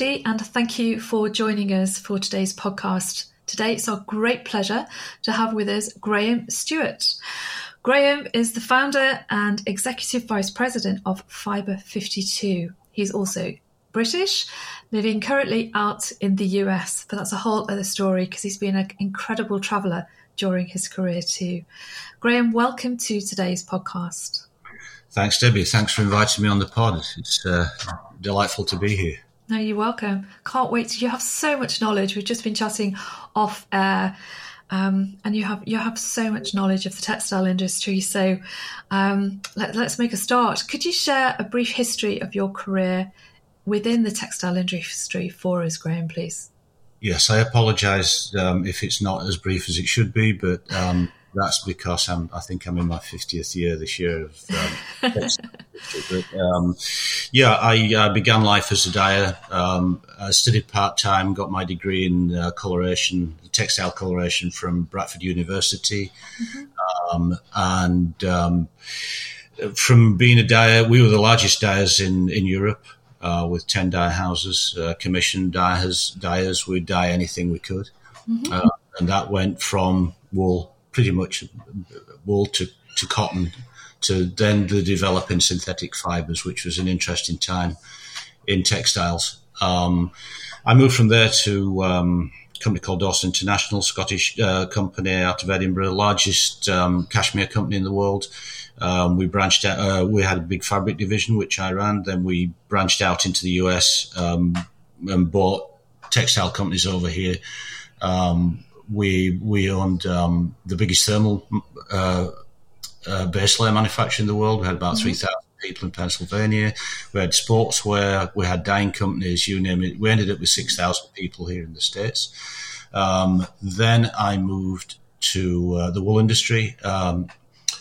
Everybody, and thank you for joining us for today's podcast. Today, it's our great pleasure to have with us Graham Stewart. Graham is the founder and executive vice president of Fibre 52. He's also British, living currently out in the US, but that's a whole other story because he's been an incredible traveller during his career too. Graham, welcome to today's podcast. Thanks, Debbie. Thanks for inviting me on the pod. It's uh, delightful to be here. No, you're welcome. Can't wait. You have so much knowledge. We've just been chatting off air. Um, and you have you have so much knowledge of the textile industry. So um, let, us make a start. Could you share a brief history of your career within the textile industry for us, Graham, please? Yes, I apologise um, if it's not as brief as it should be, but um, that's because I'm, I think I'm in my 50th year this year. Of, um, but, um, yeah, I uh, began life as a dyer. Um, I studied part time, got my degree in uh, coloration, textile coloration from Bradford University. Mm-hmm. Um, and um, from being a dyer, we were the largest dyers in, in Europe. Uh, with 10 dye houses, uh, commissioned dyers, dyers, we'd dye anything we could. Mm-hmm. Uh, and that went from wool pretty much wool to, to cotton to then the developing synthetic fibers, which was an interesting time in textiles. Um, I moved from there to um, a company called Dawson International, Scottish uh, company out of Edinburgh, largest um, cashmere company in the world. Um, we branched out. Uh, we had a big fabric division, which I ran. Then we branched out into the US um, and bought textile companies over here. Um, we we owned um, the biggest thermal uh, uh, base layer manufacturer in the world. We had about mm-hmm. three thousand people in Pennsylvania. We had sportswear. We had dyeing companies. You name it. We ended up with six thousand people here in the states. Um, then I moved to uh, the wool industry um,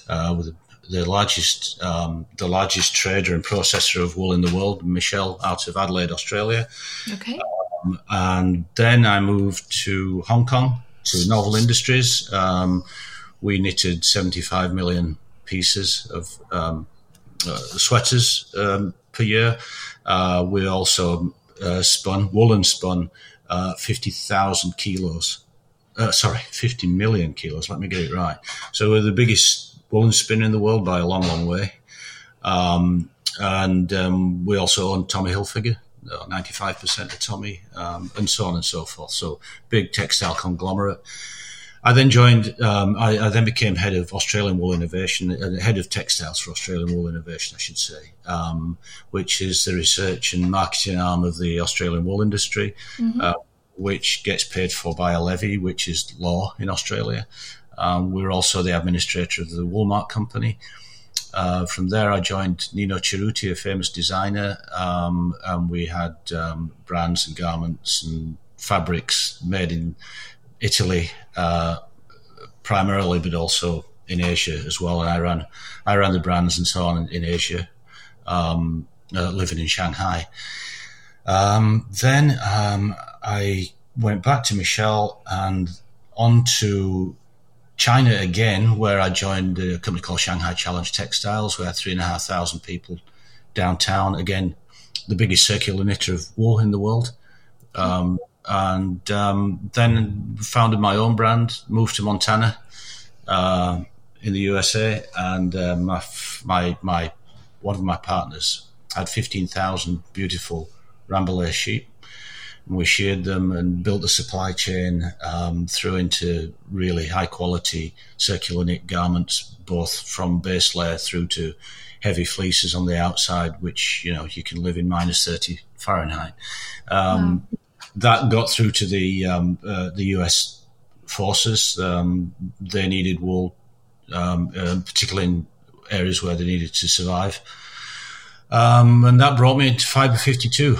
uh, with the largest um, the largest trader and processor of wool in the world, Michell, out of Adelaide, Australia. Okay. Um, and then I moved to Hong Kong to Novel Industries. Um, we knitted 75 million pieces of um, uh, sweaters um, per year. Uh, we also uh, spun, woolen spun, uh, 50,000 kilos. Uh, sorry, 50 million kilos. Let me get it right. So we're the biggest woolen spinner in the world by a long, long way. Um, and um, we also own Tommy Hilfiger, 95% of Tommy, um, and so on and so forth. So big textile conglomerate. I then joined, um, I, I, then became head of Australian Wool Innovation, uh, head of textiles for Australian Wool Innovation, I should say, um, which is the research and marketing arm of the Australian wool industry, mm-hmm. uh, which gets paid for by a levy, which is law in Australia. Um, we're also the administrator of the Woolmark Company. Uh, from there, I joined Nino Cerruti, a famous designer, um, and we had um, brands and garments and fabrics made in Italy uh, primarily, but also in Asia as well. And I ran, I ran the brands and so on in, in Asia, um, uh, living in Shanghai. Um, then um, I went back to Michell and on to China again, where I joined a company called Shanghai Challenge Textiles. We had three and a half thousand people downtown. Again, the biggest circular knitter of wool in the world. Um, and um, then founded my own brand, moved to Montana uh, in the USA, and uh, my, my, my one of my partners had fifteen thousand beautiful Rambouillet sheep we shared them and built the supply chain um, through into really high quality circular knit garments, both from base layer through to heavy fleeces on the outside, which you know you can live in minus thirty Fahrenheit. Um, wow. That got through to the um, uh, the US forces. Um, they needed wool, um, uh, particularly in areas where they needed to survive. Um, and that brought me to Fibre 52.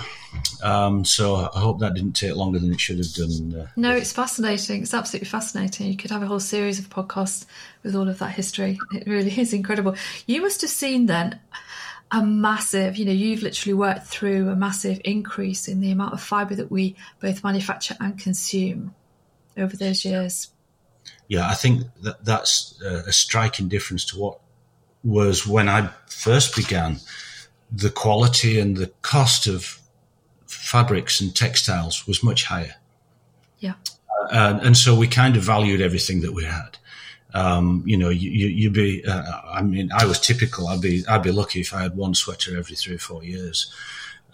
Um, so I hope that didn't take longer than it should have done. Uh, no, it's fascinating. It's absolutely fascinating. You could have a whole series of podcasts with all of that history. It really is incredible. You must have seen then a massive, you know, you've literally worked through a massive increase in the amount of fibre that we both manufacture and consume over those years. Yeah, I think that that's a striking difference to what was when I first began. The quality and the cost of fabrics and textiles was much higher. Yeah. Uh, and so we kind of valued everything that we had. Um, you know, you, you, would be, uh, I mean, I was typical. I'd be, I'd be lucky if I had one sweater every three or four years,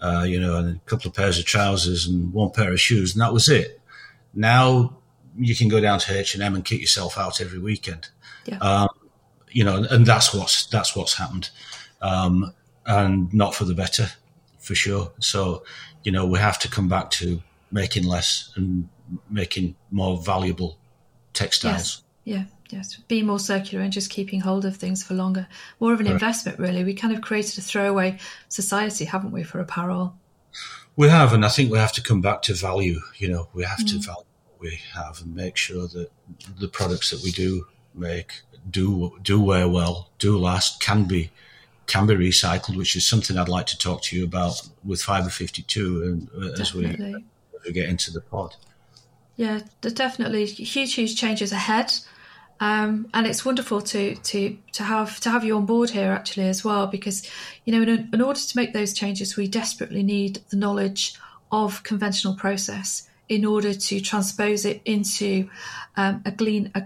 uh, you know, and a couple of pairs of trousers and one pair of shoes, and that was it. Now you can go down to H and M and kick yourself out every weekend. Yeah. Um, you know, and that's what's that's what's happened, um, and not for the better, for sure. So, you know, we have to come back to making less and making more valuable textiles. Yes. Yeah yes, be more circular and just keeping hold of things for longer. More of an right. investment, really. We kind of created a throwaway society, haven't we, for apparel? We have, and I think we have to come back to value. You know, we have mm. to value what we have and make sure that the products that we do make do do wear well, do last, can be can be recycled, which is something I'd like to talk to you about with Fibre Fifty Two, and uh, as we, as we get into the pod. Yeah, there's definitely huge, huge changes ahead. Um, and it's wonderful to to to have to have you on board here actually as well because you know in, in, order to make those changes we desperately need the knowledge of conventional process in order to transpose it into um, a, clean, a,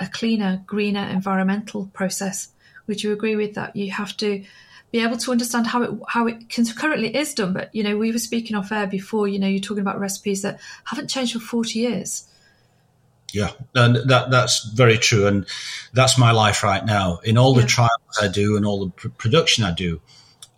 a, cleaner greener environmental process would you agree with that you have to be able to understand how it how it currently is done but you know we were speaking off air before you know you're talking about recipes that haven't changed for 40 years yeah, and that that's very true, and that's my life right now. In all the trials I do and all the pr- production I do,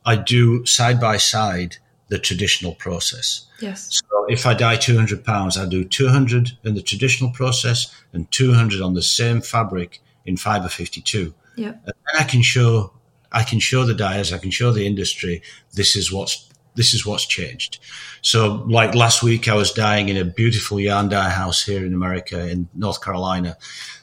I do side by side the traditional process. Yes. So if I dye two hundred pounds, I do two hundred in the traditional process and two hundred on the same fabric in fibre fifty two. Yeah. And I can show I can show the dyers, I can show the industry this is what's this is what's changed. So, like last week, I was dyeing in a beautiful yarn dye house here in America, in North Carolina,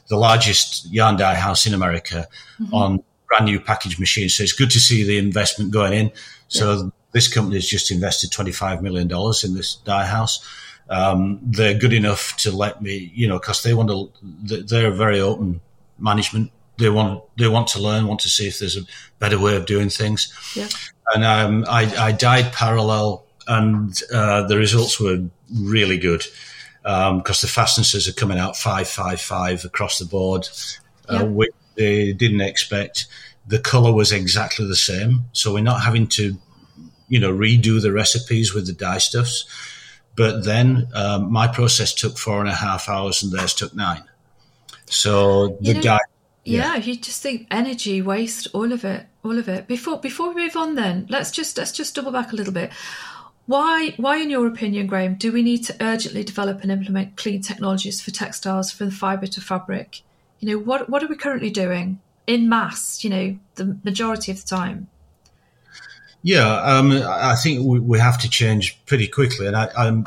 the largest yarn dye house in America mm-hmm. on brand new package machines. So, it's good to see the investment going in. So, yeah. this company has just invested $25 million in this dye house. Um, they're good enough to let me, you know, because they want to, they're very open management. They want, they want to learn, want to see if there's a better way of doing things. Yeah and um, I, I dyed parallel, and uh, the results were really good because um, the fastnesses are coming out five five five across the board, uh, which they didn't expect. The color was exactly the same, so we're not having to, you know, redo the recipes with the dye stuffs. But then um, my process took four and a half hours, and theirs took nine. So the dye yeah. yeah, you just think energy waste, all of it, all of it. Before before we move on, then let's just let's just double back a little bit. Why why, in your opinion, Graham, do we need to urgently develop and implement clean technologies for textiles from fibre to fabric? You know, what what are we currently doing in mass? You know, the majority of the time. Yeah, um, I think we, we have to change pretty quickly, and I, I'm,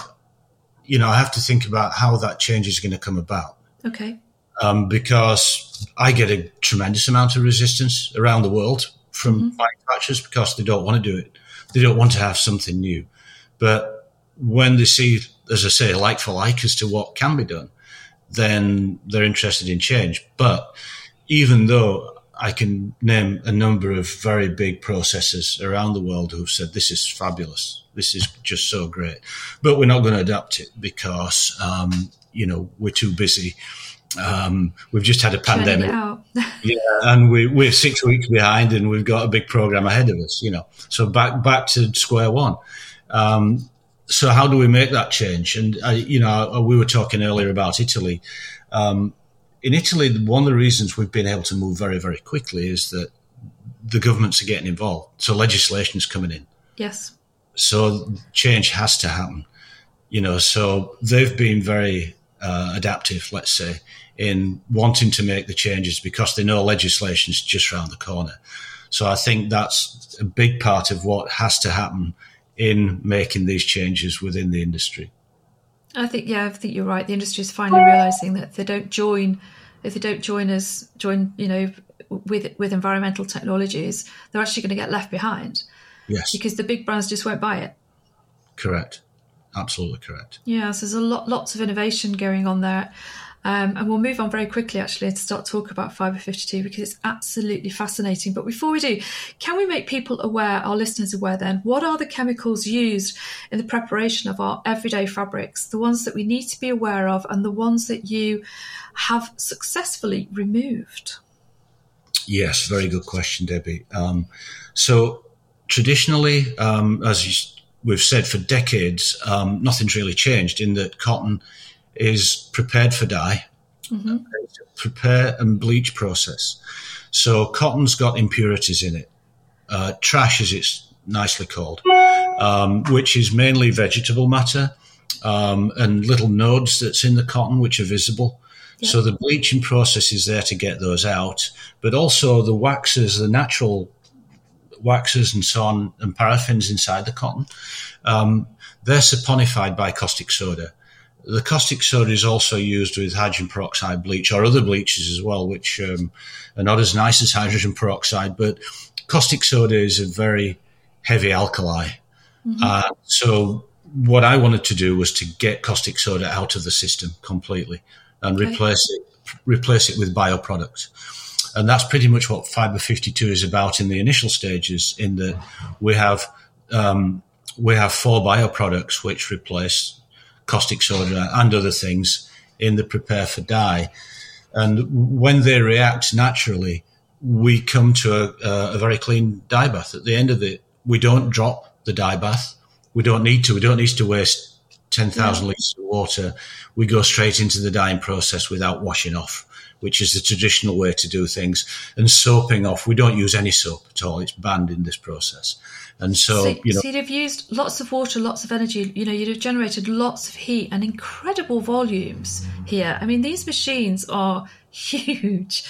you know, I have to think about how that change is going to come about. Okay um, because I get a tremendous amount of resistance around the world from mm-hmm. manufacturers because they don't want to do it. They don't want to have something new. But when they see, as I say, like for like as to what can be done, then they're interested in change. But even though I can name a number of very big processors around the world who've said this is fabulous, this is just so great, but we're not going to adapt it because um, you know we're too busy um, we've just had a pandemic, yeah, and we, we're six weeks behind, and we've got a big program ahead of us. You know, so back back to square one. Um, so how do we make that change? And uh, you know, we were talking earlier about Italy. Um, in Italy, one of the reasons we've been able to move very very quickly is that the governments are getting involved. So legislation is coming in. Yes. So change has to happen. You know, so they've been very uh, adaptive, let's say, in wanting to make the changes because they know legislation is just around the corner. So I think that's a big part of what has to happen in making these changes within the industry. I think yeah, I think you're right. The industry is finally realizing that if they don't join, if they don't join us, join you know with with environmental technologies, they're actually going to get left behind. Yes, because the big brands just won't buy it. Correct, absolutely correct. Yes, there's a lot, lots of innovation going on there. Um, and we'll move on very quickly, actually, to start talking about Fibre 52 because it's absolutely fascinating. But before we do, can we make people aware, our listeners aware then, what are the chemicals used in the preparation of our everyday fabrics, the ones that we need to be aware of, and the ones that you have successfully removed? Yes, very good question, Debbie. Um, so, traditionally, um, as you, we've said for decades, um, nothing's really changed in that cotton is prepared for dye, mm-hmm. prepare and bleach process. So cotton's got impurities in it, uh, trash as it's nicely called, um, which is mainly vegetable matter um, and little nodes that's in the cotton which are visible. Yep. So the bleaching process is there to get those out, but also the waxes, the natural waxes and so on, and paraffins inside the cotton, um, they're saponified by caustic soda. The caustic soda is also used with hydrogen peroxide bleach or other bleaches as well, which um, are not as nice as hydrogen peroxide. But caustic soda is a very heavy alkali. Mm-hmm. Uh, so what I wanted to do was to get caustic soda out of the system completely and okay. replace it replace it with bioproducts. And that's pretty much what Fibre 52 is about in the initial stages. In that we have um, we have four bioproducts which replace caustic soda and other things in the prepare for dye. And when they react naturally, we come to a, a, very clean dye bath. At the end of it, we don't drop the dye bath. We don't need to. We don't need to waste 10,000 yeah. litres of water. We go straight into the dyeing process without washing off, which is the traditional way to do things. And soaping off, we don't use any soap at all. It's banned in this process. And so, so, you know, so you'd have used lots of water, lots of energy. You know, you'd have generated lots of heat and incredible volumes here. I mean, these machines are huge,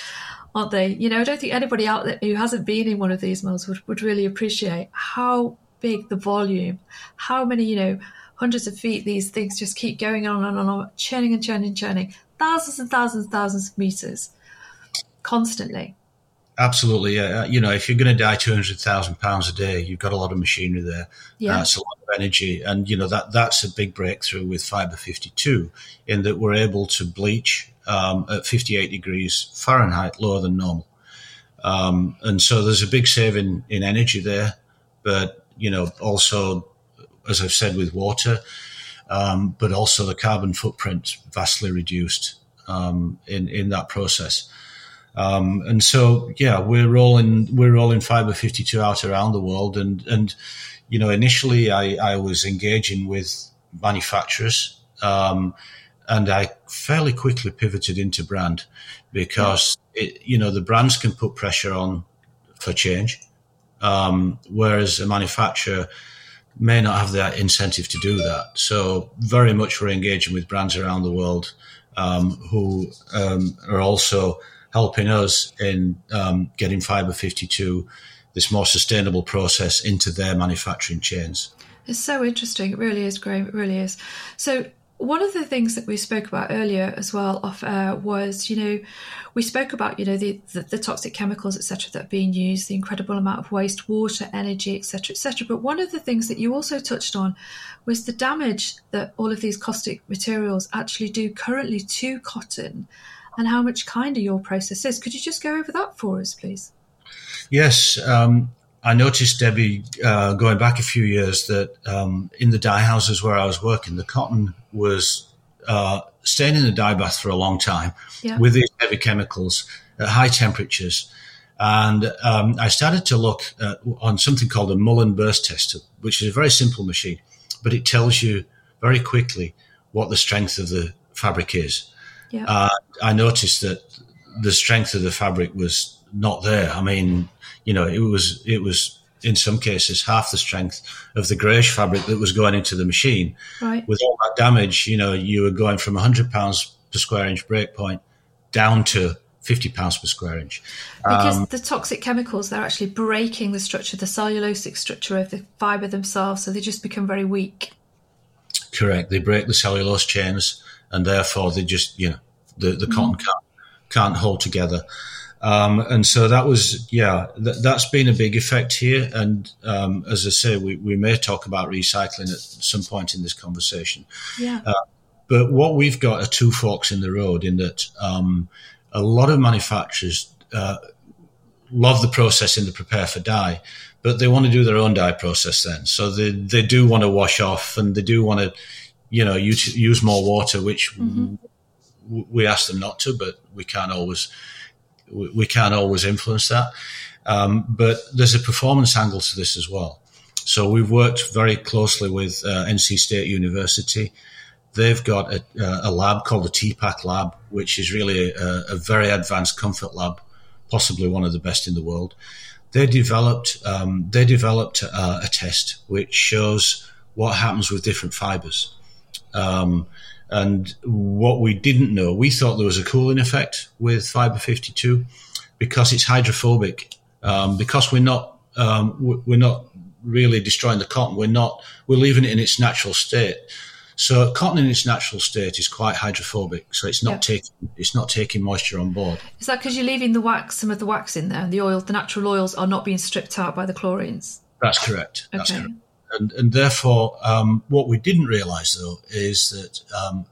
aren't they? You know, I don't think anybody out there who hasn't been in one of these mills would, would really appreciate how big the volume, how many, you know, hundreds of feet these things just keep going on and on and on, churning and churning and churning, thousands and thousands and thousands of meters constantly. Absolutely. Uh, you know, if you're going to dye 200,000 pounds a day, you've got a lot of machinery there. Yeah. That's a lot of energy. And, you know, that that's a big breakthrough with Fibre 52 in that we're able to bleach um, at 58 degrees Fahrenheit, lower than normal. Um, and so there's a big saving in energy there. But, you know, also, as I've said, with water, um, but also the carbon footprint vastly reduced um, in, in that process. Um, and so, yeah, we're all rolling we're rolling Fibre 52 out around the world, and and you know, initially I, I was engaging with manufacturers, um, and I fairly quickly pivoted into brand because it, you know the brands can put pressure on for change, um, whereas a manufacturer may not have that incentive to do that. So very much we're engaging with brands around the world um, who um, are also helping us in um, getting Fibre 52, this more sustainable process, into their manufacturing chains. It's so interesting. It really is great. It really is. So, one of the things that we spoke about earlier as well off air was, you know, we spoke about, you know, the, the, the toxic chemicals, etc., that are being used, the incredible amount of waste, water, energy, etc., etc. But one of the things that you also touched on was the damage that all of these caustic materials actually do currently to cotton and how much kinder your process is. Could you just go over that for us, please? Yes. Um, I noticed, Debbie, uh, going back a few years, that um, in the dye houses where I was working, the cotton was uh, staying in the dye bath for a long time yeah. with these heavy chemicals at high temperatures. And um, I started to look at, on something called a Mullen burst tester, which is a very simple machine, but it tells you very quickly what the strength of the fabric is. Yeah. Uh, I noticed that the strength of the fabric was not there. I mean, you know, it was it was in some cases half the strength of the greige fabric that was going into the machine. Right. With all that damage, you know, you were going from 100 pounds per square inch break point down to 50 pounds per square inch. Because um, the toxic chemicals, they're actually breaking the structure, the cellulosic structure of the fibre themselves, so they just become very weak. Correct. They break the cellulose chains and therefore they just you know the the mm-hmm. cotton can't can't hold together. Um, and so that was, yeah, th- that's been a big effect here. And um, as I say, we, we may talk about recycling at some point in this conversation. Yeah. Uh, But what we've got are two forks in the road in that um, a lot of manufacturers uh, love the process in the prepare for dye, but they want to do their own dye process then. So they, they do want to wash off and they do want to, you know, use, use more water, which mm-hmm. w- we ask them not to, but we can't always, we, we can't always influence that. Um, but there's a performance angle to this as well. So we've worked very closely with uh, NC State University. They've got a, a, lab called the TPAC lab, which is really a, a, very advanced comfort lab, possibly one of the best in the world. They developed um, they developed uh, a test which shows what happens with different fibers. Um, and what we didn't know, we thought there was a cooling effect with fibre 52 because it's hydrophobic. Um, because we're not um, we're not really destroying the cotton. We're not. We're leaving it in its natural state. So cotton in its natural state is quite hydrophobic. So it's not yep. taking it's not taking moisture on board. Is that because you're leaving the wax, some of the wax in there, and the oil, the natural oils are not being stripped out by the chlorines? That's correct. Okay. That's correct. And, and therefore, um, what we didn't realise though is that um,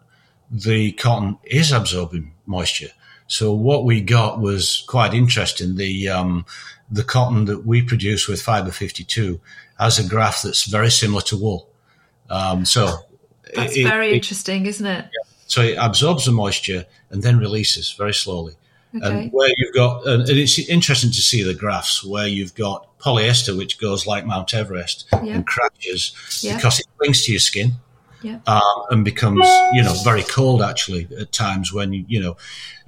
the cotton is absorbing moisture. So what we got was quite interesting. The um, the cotton that we produce with Fibre 52 has a graph that's very similar to wool. Um, so that's it, very it, interesting, isn't it? Yeah. So it absorbs the moisture and then releases very slowly. Okay. And where you've got, and it's interesting to see the graphs where you've got polyester, which goes like Mount Everest yeah. and crashes yeah. because it clings to your skin yeah. um, and becomes, you know, very cold actually at times when you, you know,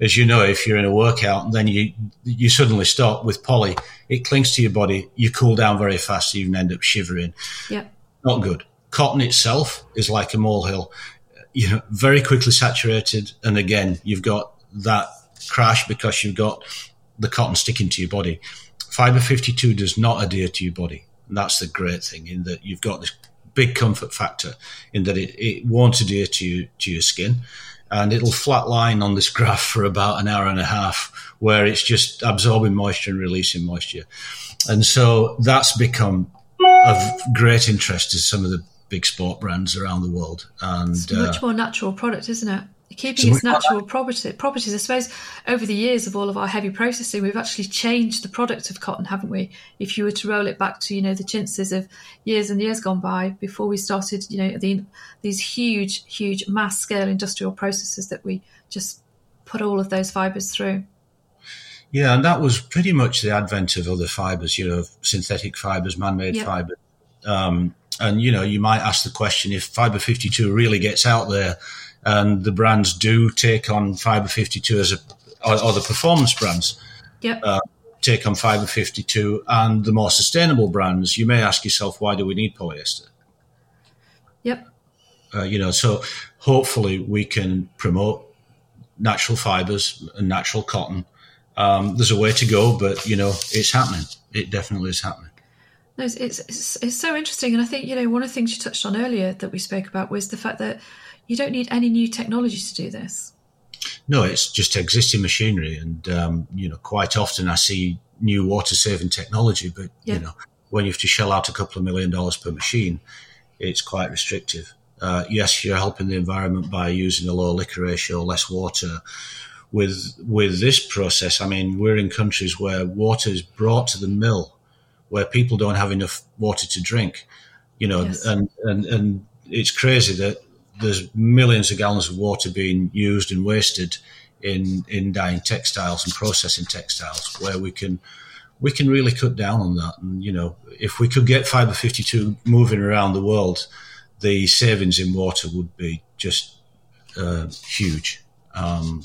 as you know, if you're in a workout and then you you suddenly stop with poly, it clings to your body, you cool down very fast, you even end up shivering. Yeah, not good. Cotton itself is like a molehill, you know, very quickly saturated, and again, you've got that crash because you've got the cotton sticking to your body. Fibre 52 does not adhere to your body. And that's the great thing in that you've got this big comfort factor in that it, it won't adhere to, you, to your skin and it'll flat line on this graph for about an hour and a half where it's just absorbing moisture and releasing moisture. And so that's become of great interest to some of the big sport brands around the world. And it's a much uh, more natural product, isn't it? Keeping its natural property, properties. I suppose over the years of all of our heavy processing, we've actually changed the product of cotton, haven't we? If you were to roll it back to you know the chintzes of years and years gone by before we started, you know the, these huge, huge mass scale industrial processes that we just put all of those fibres through. Yeah, and that was pretty much the advent of other fibres, you know, synthetic fibres, man-made yep. fibres. Um, and you know, you might ask the question if fibre 52 really gets out there and the brands do take on Fibre 52 as a, or, or the performance brands. Yep. Uh, take on Fibre 52 and the more sustainable brands, you may ask yourself, why do we need polyester? Yep. Uh, you know, so hopefully we can promote natural fibers and natural cotton. Um, there's a way to go, but you know, it's happening. It definitely is happening. No, it's, it's, it's so interesting, and I think you know one of the things you touched on earlier that we spoke about was the fact that you don't need any new technology to do this. No, it's just existing machinery, and um, you know, quite often I see new water saving technology, but yeah. you know, when you have to shell out a couple of million dollars per machine, it's quite restrictive. Uh, yes, you're helping the environment by using a lower liquor ratio, less water. With with this process, I mean, we're in countries where water is brought to the mill, where people don't have enough water to drink. You know, yes. and, and and it's crazy that there's millions of gallons of water being used and wasted in in dyeing textiles and processing textiles, where we can we can really cut down on that. And you know, if we could get fibre 52 moving around the world, the savings in water would be just uh, huge. Um,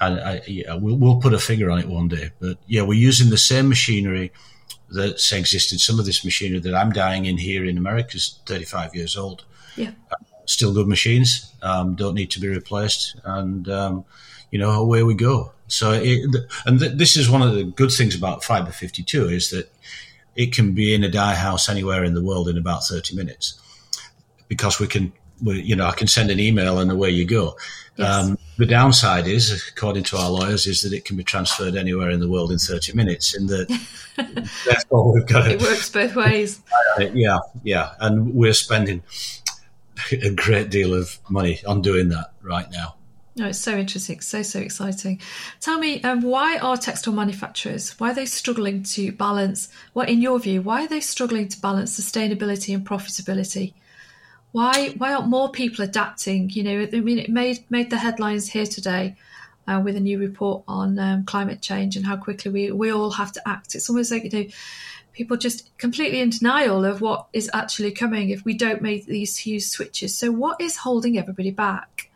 and I, yeah, we'll, we'll put a figure on it one day. But yeah, we're using the same machinery that's existed. Some of this machinery that I'm dyeing in here in America is 35 years old. Yeah. Still good machines, um, don't need to be replaced, and um, you know away we go. So, it, and th- this is one of the good things about Fibre 52 is that it can be in a dye house anywhere in the world in about 30 minutes because we can, we, you know, I can send an email and away you go. Yes. Um, the downside is, according to our lawyers, is that it can be transferred anywhere in the world in 30 minutes. In that, therefore, we've got it works both ways. Uh, yeah, yeah, and we're spending a great deal of money on doing that right now. No, it's so interesting, so so exciting. Tell me, um, why are textile manufacturers why are they struggling to balance? What, in your view, why are they struggling to balance sustainability and profitability? Why why aren't more people adapting? You know, I mean, it made made the headlines here today uh, with a new report on um, climate change and how quickly we we all have to act. It's almost like you know people just completely in denial of what is actually coming if we don't make these huge switches. So, what is holding everybody back?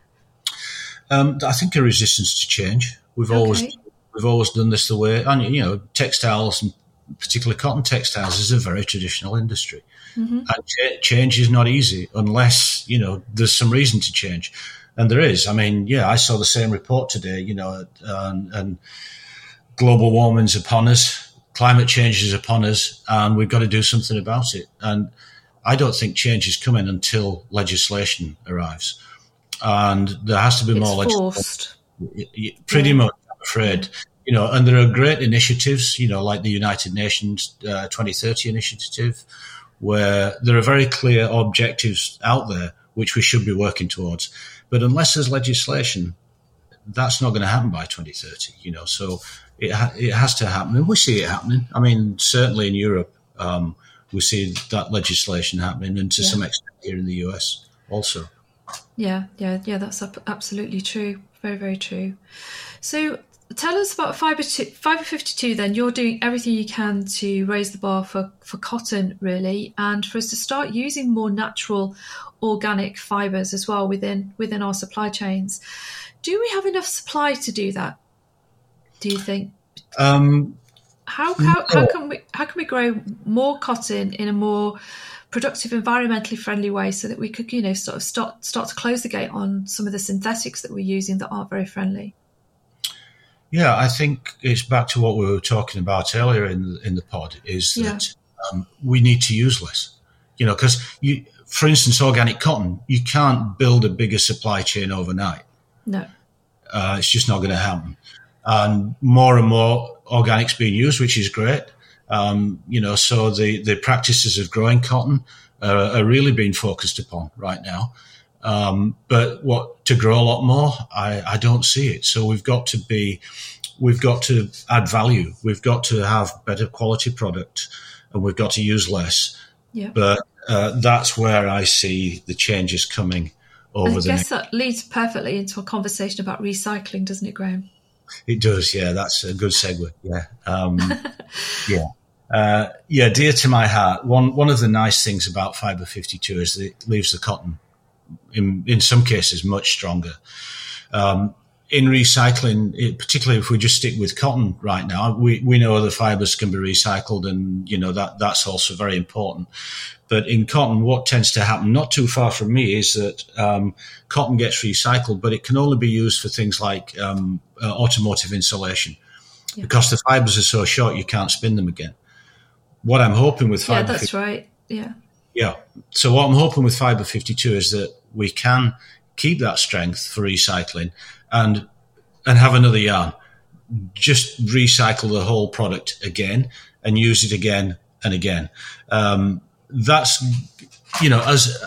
Um, I think a resistance to change. We've okay. always we've always done this the way, and you know, textiles and particularly cotton textiles is a very traditional industry. Mm-hmm. And ch- change is not easy unless you know there's some reason to change, and there is. I mean, yeah, I saw the same report today. You know, and, and global warming's upon us, climate change is upon us, and we've got to do something about it. And I don't think change is coming until legislation arrives, and there has to be it's more legislation. Pretty yeah. much, I'm afraid. You know, and there are great initiatives, you know, like the United Nations uh, 2030 initiative, where there are very clear objectives out there which we should be working towards. But unless there's legislation, that's not going to happen by 2030. You know, so it ha- it has to happen, and we see it happening. I mean, certainly in Europe, um, we see that legislation happening, and to yeah. some extent here in the US also. Yeah, yeah, yeah. That's absolutely true. Very, very true. So tell us about fiber fiber 52 then you're doing everything you can to raise the bar for, for cotton really and for us to start using more natural organic fibers as well within within our supply chains do we have enough supply to do that do you think um, how, how, how can we how can we grow more cotton in a more productive environmentally friendly way so that we could you know sort of start start to close the gate on some of the synthetics that we're using that aren't very friendly yeah, I think it's back to what we were talking about earlier in in the pod. Is yeah. that um, we need to use less, you know, because you, for instance, organic cotton, you can't build a bigger supply chain overnight. No, uh, it's just not going to happen. And more and more organics being used, which is great. Um, you know, so the the practices of growing cotton are, are really being focused upon right now. Um, but what to grow a lot more, I, I don't see it. So we've got to be, we've got to add value. We've got to have better quality product, and we've got to use less. Yeah. But uh, that's where I see the changes coming over I the. I guess that leads perfectly into a conversation about recycling, doesn't it, Graham? It does. Yeah, that's a good segue. Yeah. Um, yeah. Uh, yeah, dear to my heart. One one of the nice things about Fibre 52 is that it leaves the cotton in, in some cases much stronger. Um, in recycling, it, particularly if we just stick with cotton right now, we, we know other fibers can be recycled and, you know, that, that's also very important. But in cotton, what tends to happen not too far from me is that um, cotton gets recycled, but it can only be used for things like um, uh, automotive insulation yeah. because the fibers are so short you can't spin them again. What I'm hoping with fiber. Yeah, that's right. Yeah. Yeah. So what I'm hoping with Fibre 52 is that we can keep that strength for recycling and and have another yarn. Just recycle the whole product again and use it again and again. Um, that's you know as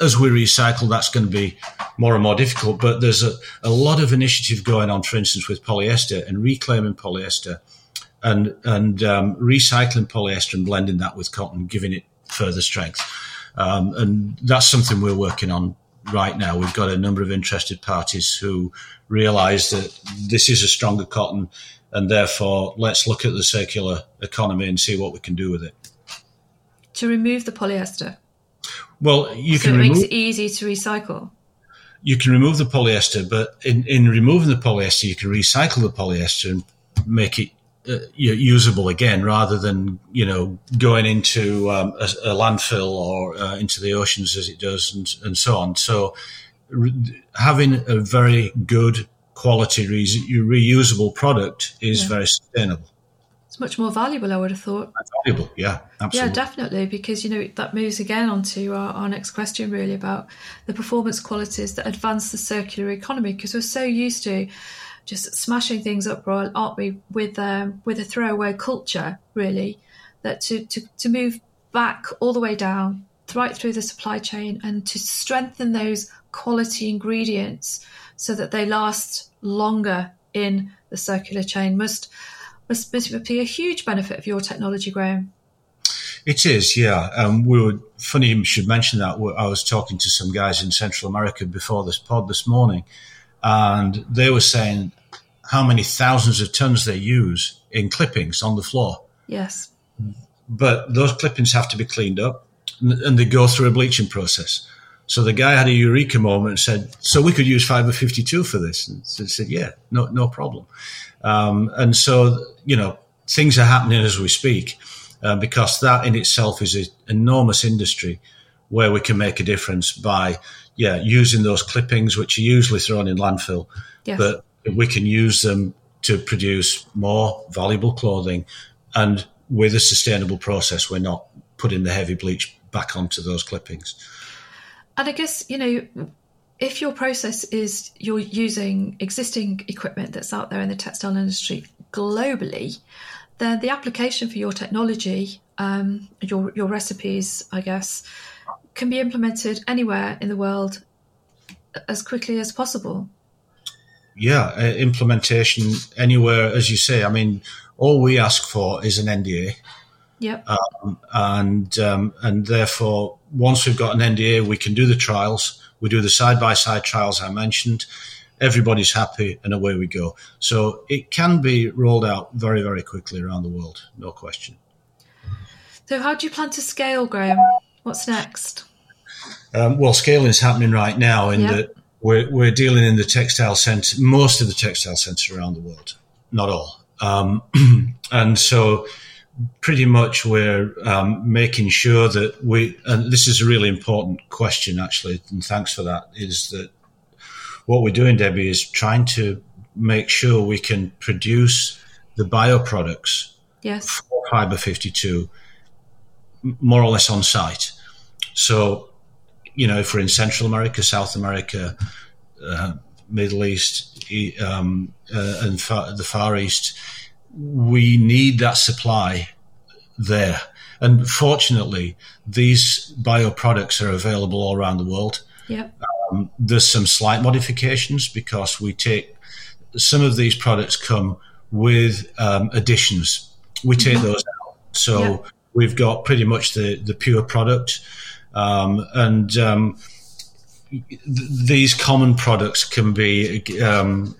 as we recycle, that's going to be more and more difficult. But there's a, a lot of initiative going on, for instance, with polyester and reclaiming polyester and and um, recycling polyester and blending that with cotton, giving it further strength. Um, and that's something we're working on right now. We've got a number of interested parties who realise that this is a stronger cotton, and therefore let's look at the circular economy and see what we can do with it. To remove the polyester. Well, you so can. it remove, makes it easy to recycle. You can remove the polyester, but in, in removing the polyester, you can recycle the polyester and make it uh, usable again rather than you know going into um, a, a, landfill or uh, into the oceans as it does and, and so on. So re- having a very good quality re- reusable product is yeah. very sustainable. It's much more valuable i would have thought. Valuable yeah absolutely. Yeah definitely because you know that moves again onto our, our next question really about the performance qualities that advance the circular economy because we're so used to just smashing things up, aren't we? With um, with a throwaway culture, really, that to, to to move back all the way down right through the supply chain and to strengthen those quality ingredients so that they last longer in the circular chain must must be a huge benefit of your technology, Graham. It is, yeah. Um, we were funny you should mention that. I was talking to some guys in Central America before this pod this morning, and they were saying how many thousands of tons they use in clippings on the floor. Yes. But those clippings have to be cleaned up, and they go through a bleaching process. So the guy had a eureka moment and said, "So we could use fibre 52 for this?" And I said, "Yeah, no, no problem." Um, and so you know, things are happening as we speak uh, because that in itself is an enormous industry where we can make a difference by, yeah, using those clippings, which are usually thrown in landfill, yes. but we can use them to produce more valuable clothing and with a sustainable process, we're not putting the heavy bleach back onto those clippings. And I guess, you know, if your process is you're using existing equipment that's out there in the textile industry globally, then the application for your technology, um, your your recipes, I guess, can be implemented anywhere in the world as quickly as possible. Yeah, uh, implementation anywhere, as you say. I mean, all we ask for is an NDA. Yep. Um, and um, and therefore, once we've got an NDA, we can do the trials. We do the side by side trials I mentioned everybody's happy, and away we go. So it can be rolled out very, very quickly around the world, no question. So, how do you plan to scale, Graham? What's next? Um, well, scaling is happening right now in yep. that we're, we're dealing in the textile centre, most of the textile centres around the world, not all. Um, and so, pretty much, we're um, making sure that we, and this is a really important question, actually, and thanks for that, is that what we're doing, Debbie, is trying to make sure we can produce the bioproducts yes. for Fibre 52 more or less on site. So, you know, if we're in Central America, South America, uh, Middle East, um, uh, and far, the Far East, we need that supply there. And fortunately, these bioproducts are available all around the world. Yep. Um, there's some slight modifications because we take some of these products come with um, additions. We take mm-hmm. those out. So yep. we've got pretty much the, the pure product. Um, and um, th- these common products can be um,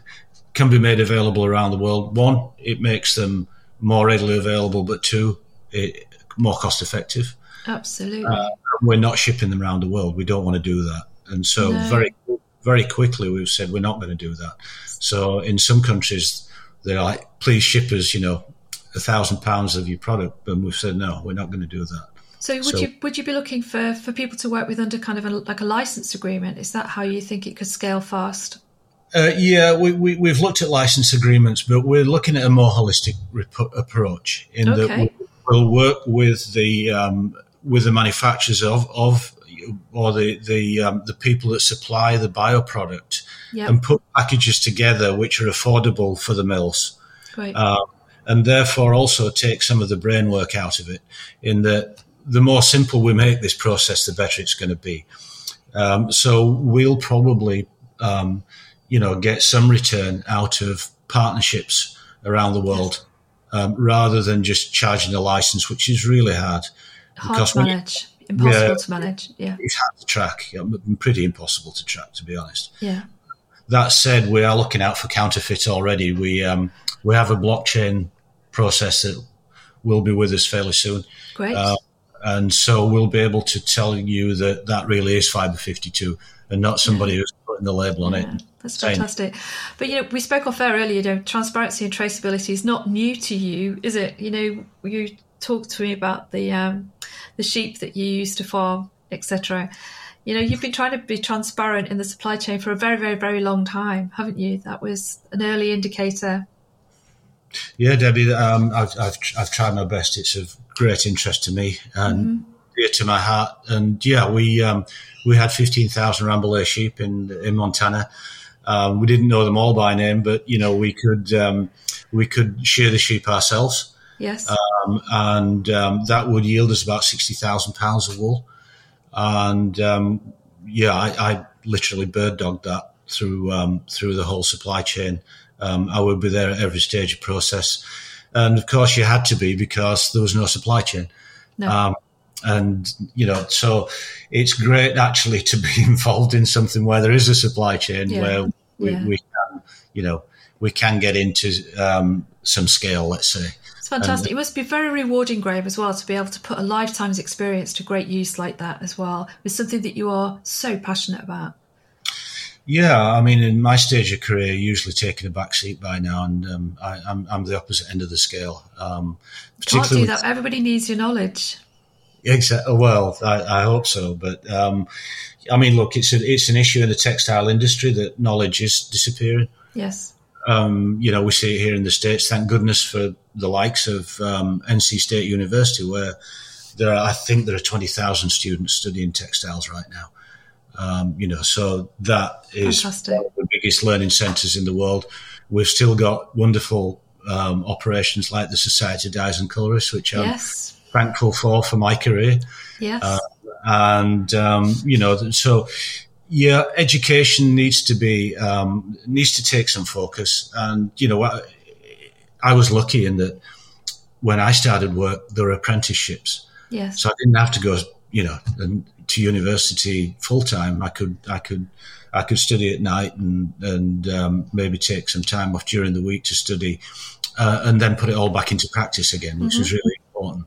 can be made available around the world. One, it makes them more readily available, but two, it, more cost effective. Absolutely. Uh, we're not shipping them around the world. We don't want to do that. And so no. very very quickly we've said we're not going to do that. So in some countries they're like, please ship us, you know, a thousand pounds of your product, and we've said no, we're not going to do that. So would so, you would you be looking for for people to work with under kind of a, like a license agreement? Is that how you think it could scale fast? Uh, yeah, we, we, have looked at license agreements, but we're looking at a more holistic rep- approach in okay. that we'll work with the um, with the manufacturers of, of or the the um, the people that supply the bioproduct yep. and put packages together which are affordable for the mills. Um, and therefore also take some of the brain work out of it. In that, the more simple we make this process, the better it's going to be. Um, so we'll probably, um, you know, get some return out of partnerships around the world, um, rather than just charging a license, which is really hard. Hard to manage impossible yeah, to manage. Yeah, it's hard to track. Pretty impossible to track, to be honest. Yeah. That said, we are looking out for counterfeit already. We um, we have a blockchain process that will be with us fairly soon. Great. Uh, and so we'll be able to tell you that that really is Fibre 52 and not somebody who's putting the label on yeah. it. That's fantastic. But you know, we spoke off air earlier. You know, transparency and traceability is not new to you, is it? You know, you talked to me about the um, the sheep that you used to farm, etc. You know, you've been trying to be transparent in the supply chain for a very, very, very long time, haven't you? That was an early indicator. Yeah, Debbie, um, I've, I've, I've tried my best. It's of great interest to me and mm-hmm. dear to my heart. And yeah, we um, we had fifteen thousand Rambouillet sheep in in Montana. Um, we didn't know them all by name, but you know we could um, we could shear the sheep ourselves. Yes. Um, and um, that would yield us about sixty thousand pounds of wool. and um, yeah, I, I, literally bird dogged that through um, through the whole supply chain. Um, I would be there at every stage of process, and of course, you had to be because there was no supply chain. No. Um, and you know, so it's great actually to be involved in something where there is a supply chain yeah. where we, yeah. we, can, you know, we can get into um, some scale. Let's say it's fantastic. And, it must be very rewarding, Graham, as well, to be able to put a lifetime's experience to great use like that as well, with something that you are so passionate about. Yeah, I mean, in my stage of career, usually taking a back seat by now, and um, I, am I'm, I'm the opposite end of the scale. Um, Can't do that. Everybody needs your knowledge. Exactly. Well, I, I hope so, but um, I mean, look, it's a, it's an issue in the textile industry that knowledge is disappearing. Yes. Um, you know, we see it here in the states. Thank goodness for the likes of um, NC State University, where there are, I think there are twenty thousand students studying textiles right now. Um, you know, so that is Fantastic. one of the biggest learning centres in the world. We've still got wonderful um, operations like the Society of Dyers and Colourists, which I'm yes. thankful for for my career. Yes. Uh, and um, you know, so yeah, education needs to be um, needs to take some focus. And you know, I, I was lucky in that when I started work, there were apprenticeships. Yes. So I didn't have to go, you know, to university full time. I could, I could, I could study at night and and um, maybe take some time off during the week to study, uh, and then put it all back into practice again, which mm-hmm. was really important.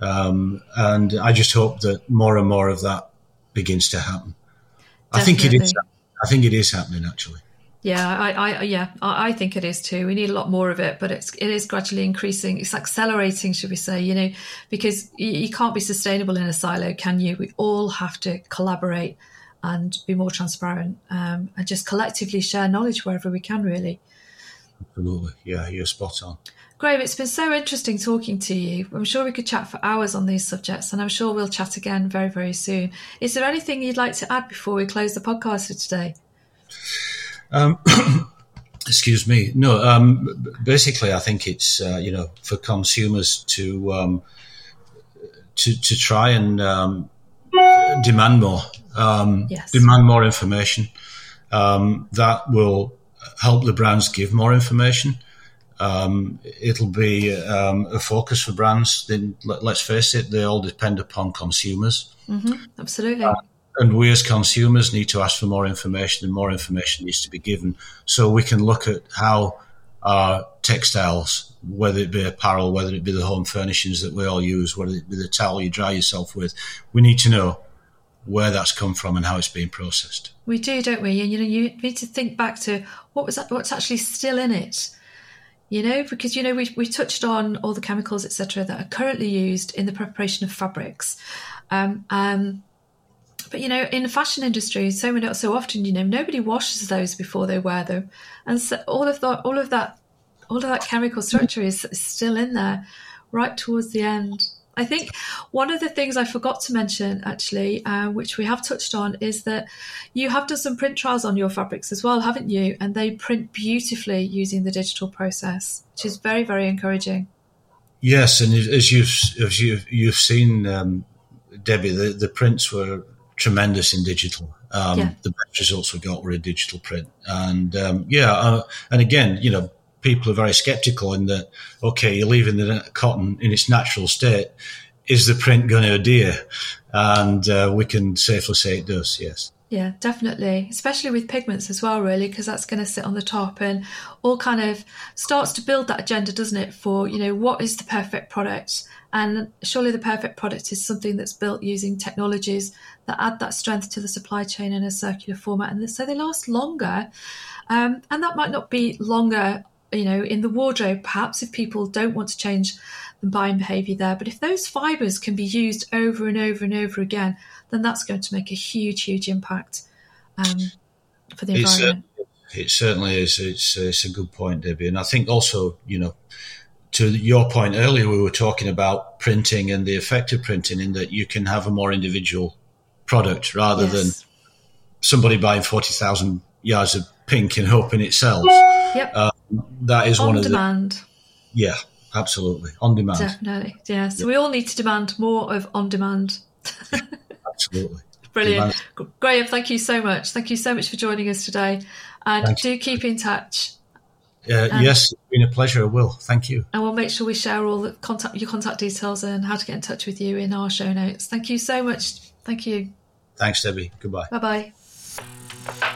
Um, and I just hope that more and more of that begins to happen. Definitely. I think it is. I think it is happening actually. Yeah, I, I yeah, I, I, think it is too. We need a lot more of it, but it's it is gradually increasing. It's accelerating, should we say? You know, because you, you can't be sustainable in a silo, can you? We all have to collaborate and be more transparent um, and just collectively share knowledge wherever we can. Really. Absolutely, yeah, you're spot on. Graham, it's been so interesting talking to you. I'm sure we could chat for hours on these subjects, and I'm sure we'll chat again very, very soon. Is there anything you'd like to add before we close the podcast for today? Um, excuse me. No, um, basically, I think it's uh, you know for consumers to um, to to try and um, demand more, um, yes. demand more information. Um, that will help the brands give more information. Um, it'll be um, a focus for brands. Then let, us face it, they all depend upon consumers. Mm-hmm, absolutely. Uh, and we as consumers need to ask for more information, and more information needs to be given so we can look at how our textiles, whether it be apparel, whether it be the home furnishings that we all use, whether it be the towel you dry yourself with, we need to know where that's come from and how it's being processed. We do, don't we? And you know, you need to think back to what was that, what's actually still in it you know, because you know we we touched on all the chemicals, etc., that are currently used in the preparation of fabrics. Um, um, but you know, in the fashion industry, so many, so often, you know, nobody washes those before they wear them, and so all of that, all of that, all of that chemical structure is, still in there, right towards the end. I think one of the things I forgot to mention, actually, uh, which we have touched on, is that you have done some print trials on your fabrics as well, haven't you? And they print beautifully using the digital process, which is very, very encouraging. Yes, and as you've as you've, you've seen, um, Debbie, the, the prints were tremendous in digital. Um, yeah. The best results we got were in digital print, and um, yeah, uh, and again, you know, people are very skeptical in that, okay, you're leaving the cotton in its natural state. Is the print going to adhere? And uh, we can safely say it does, yes. Yeah, definitely. Especially with pigments as well, really, because that's going to sit on the top and all kind of starts to build that agenda, doesn't it? For, you know, what is the perfect product? And surely the perfect product is something that's built using technologies that add that strength to the supply chain in a circular format. And so they last longer. Um, and that might not be longer you know, in the wardrobe, perhaps if people don't want to change the buying behavior there, but if those fibers can be used over and over and over again, then that's going to make a huge, huge impact um, for the it's, environment. Uh, it certainly is. It's, it's a good point, Debbie. And I think also, you know, to your point earlier, we were talking about printing and the effect of printing in that you can have a more individual product rather yes. than somebody buying 40,000 yards of pink and hoping it sells. Yep. Uh, that is on one of demand. the yeah, absolutely on demand. Definitely, yeah. So we all need to demand more of on demand. absolutely. Brilliant. Graham, thank you so much. Thank you so much for joining us today. And thank do keep in touch. Uh, yes, it's been a pleasure. I will. Thank you. And we'll make sure we share all the contact, your contact details and how to get in touch with you in our show notes. Thank you so much. Thank you. Thanks, Debbie. Goodbye. Bye bye.